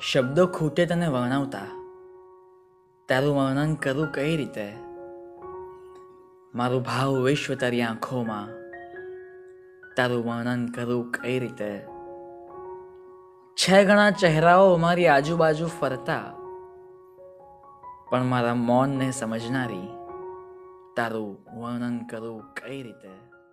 શબ્દો ખૂટે તને વર્ણવતા. તારું વર્ણન કરું કઈ રીતે? મારું ભાવ વિશ્વ તારી આંખોમાં. તારું વર્ણન કરું કઈ રીતે? છે ઘણા ચહેરાઓ મારી આજુબાજુ ફરતા. પણ મારા મૌનને સમજનારી તારું વર્ણન કરું કઈ રીતે?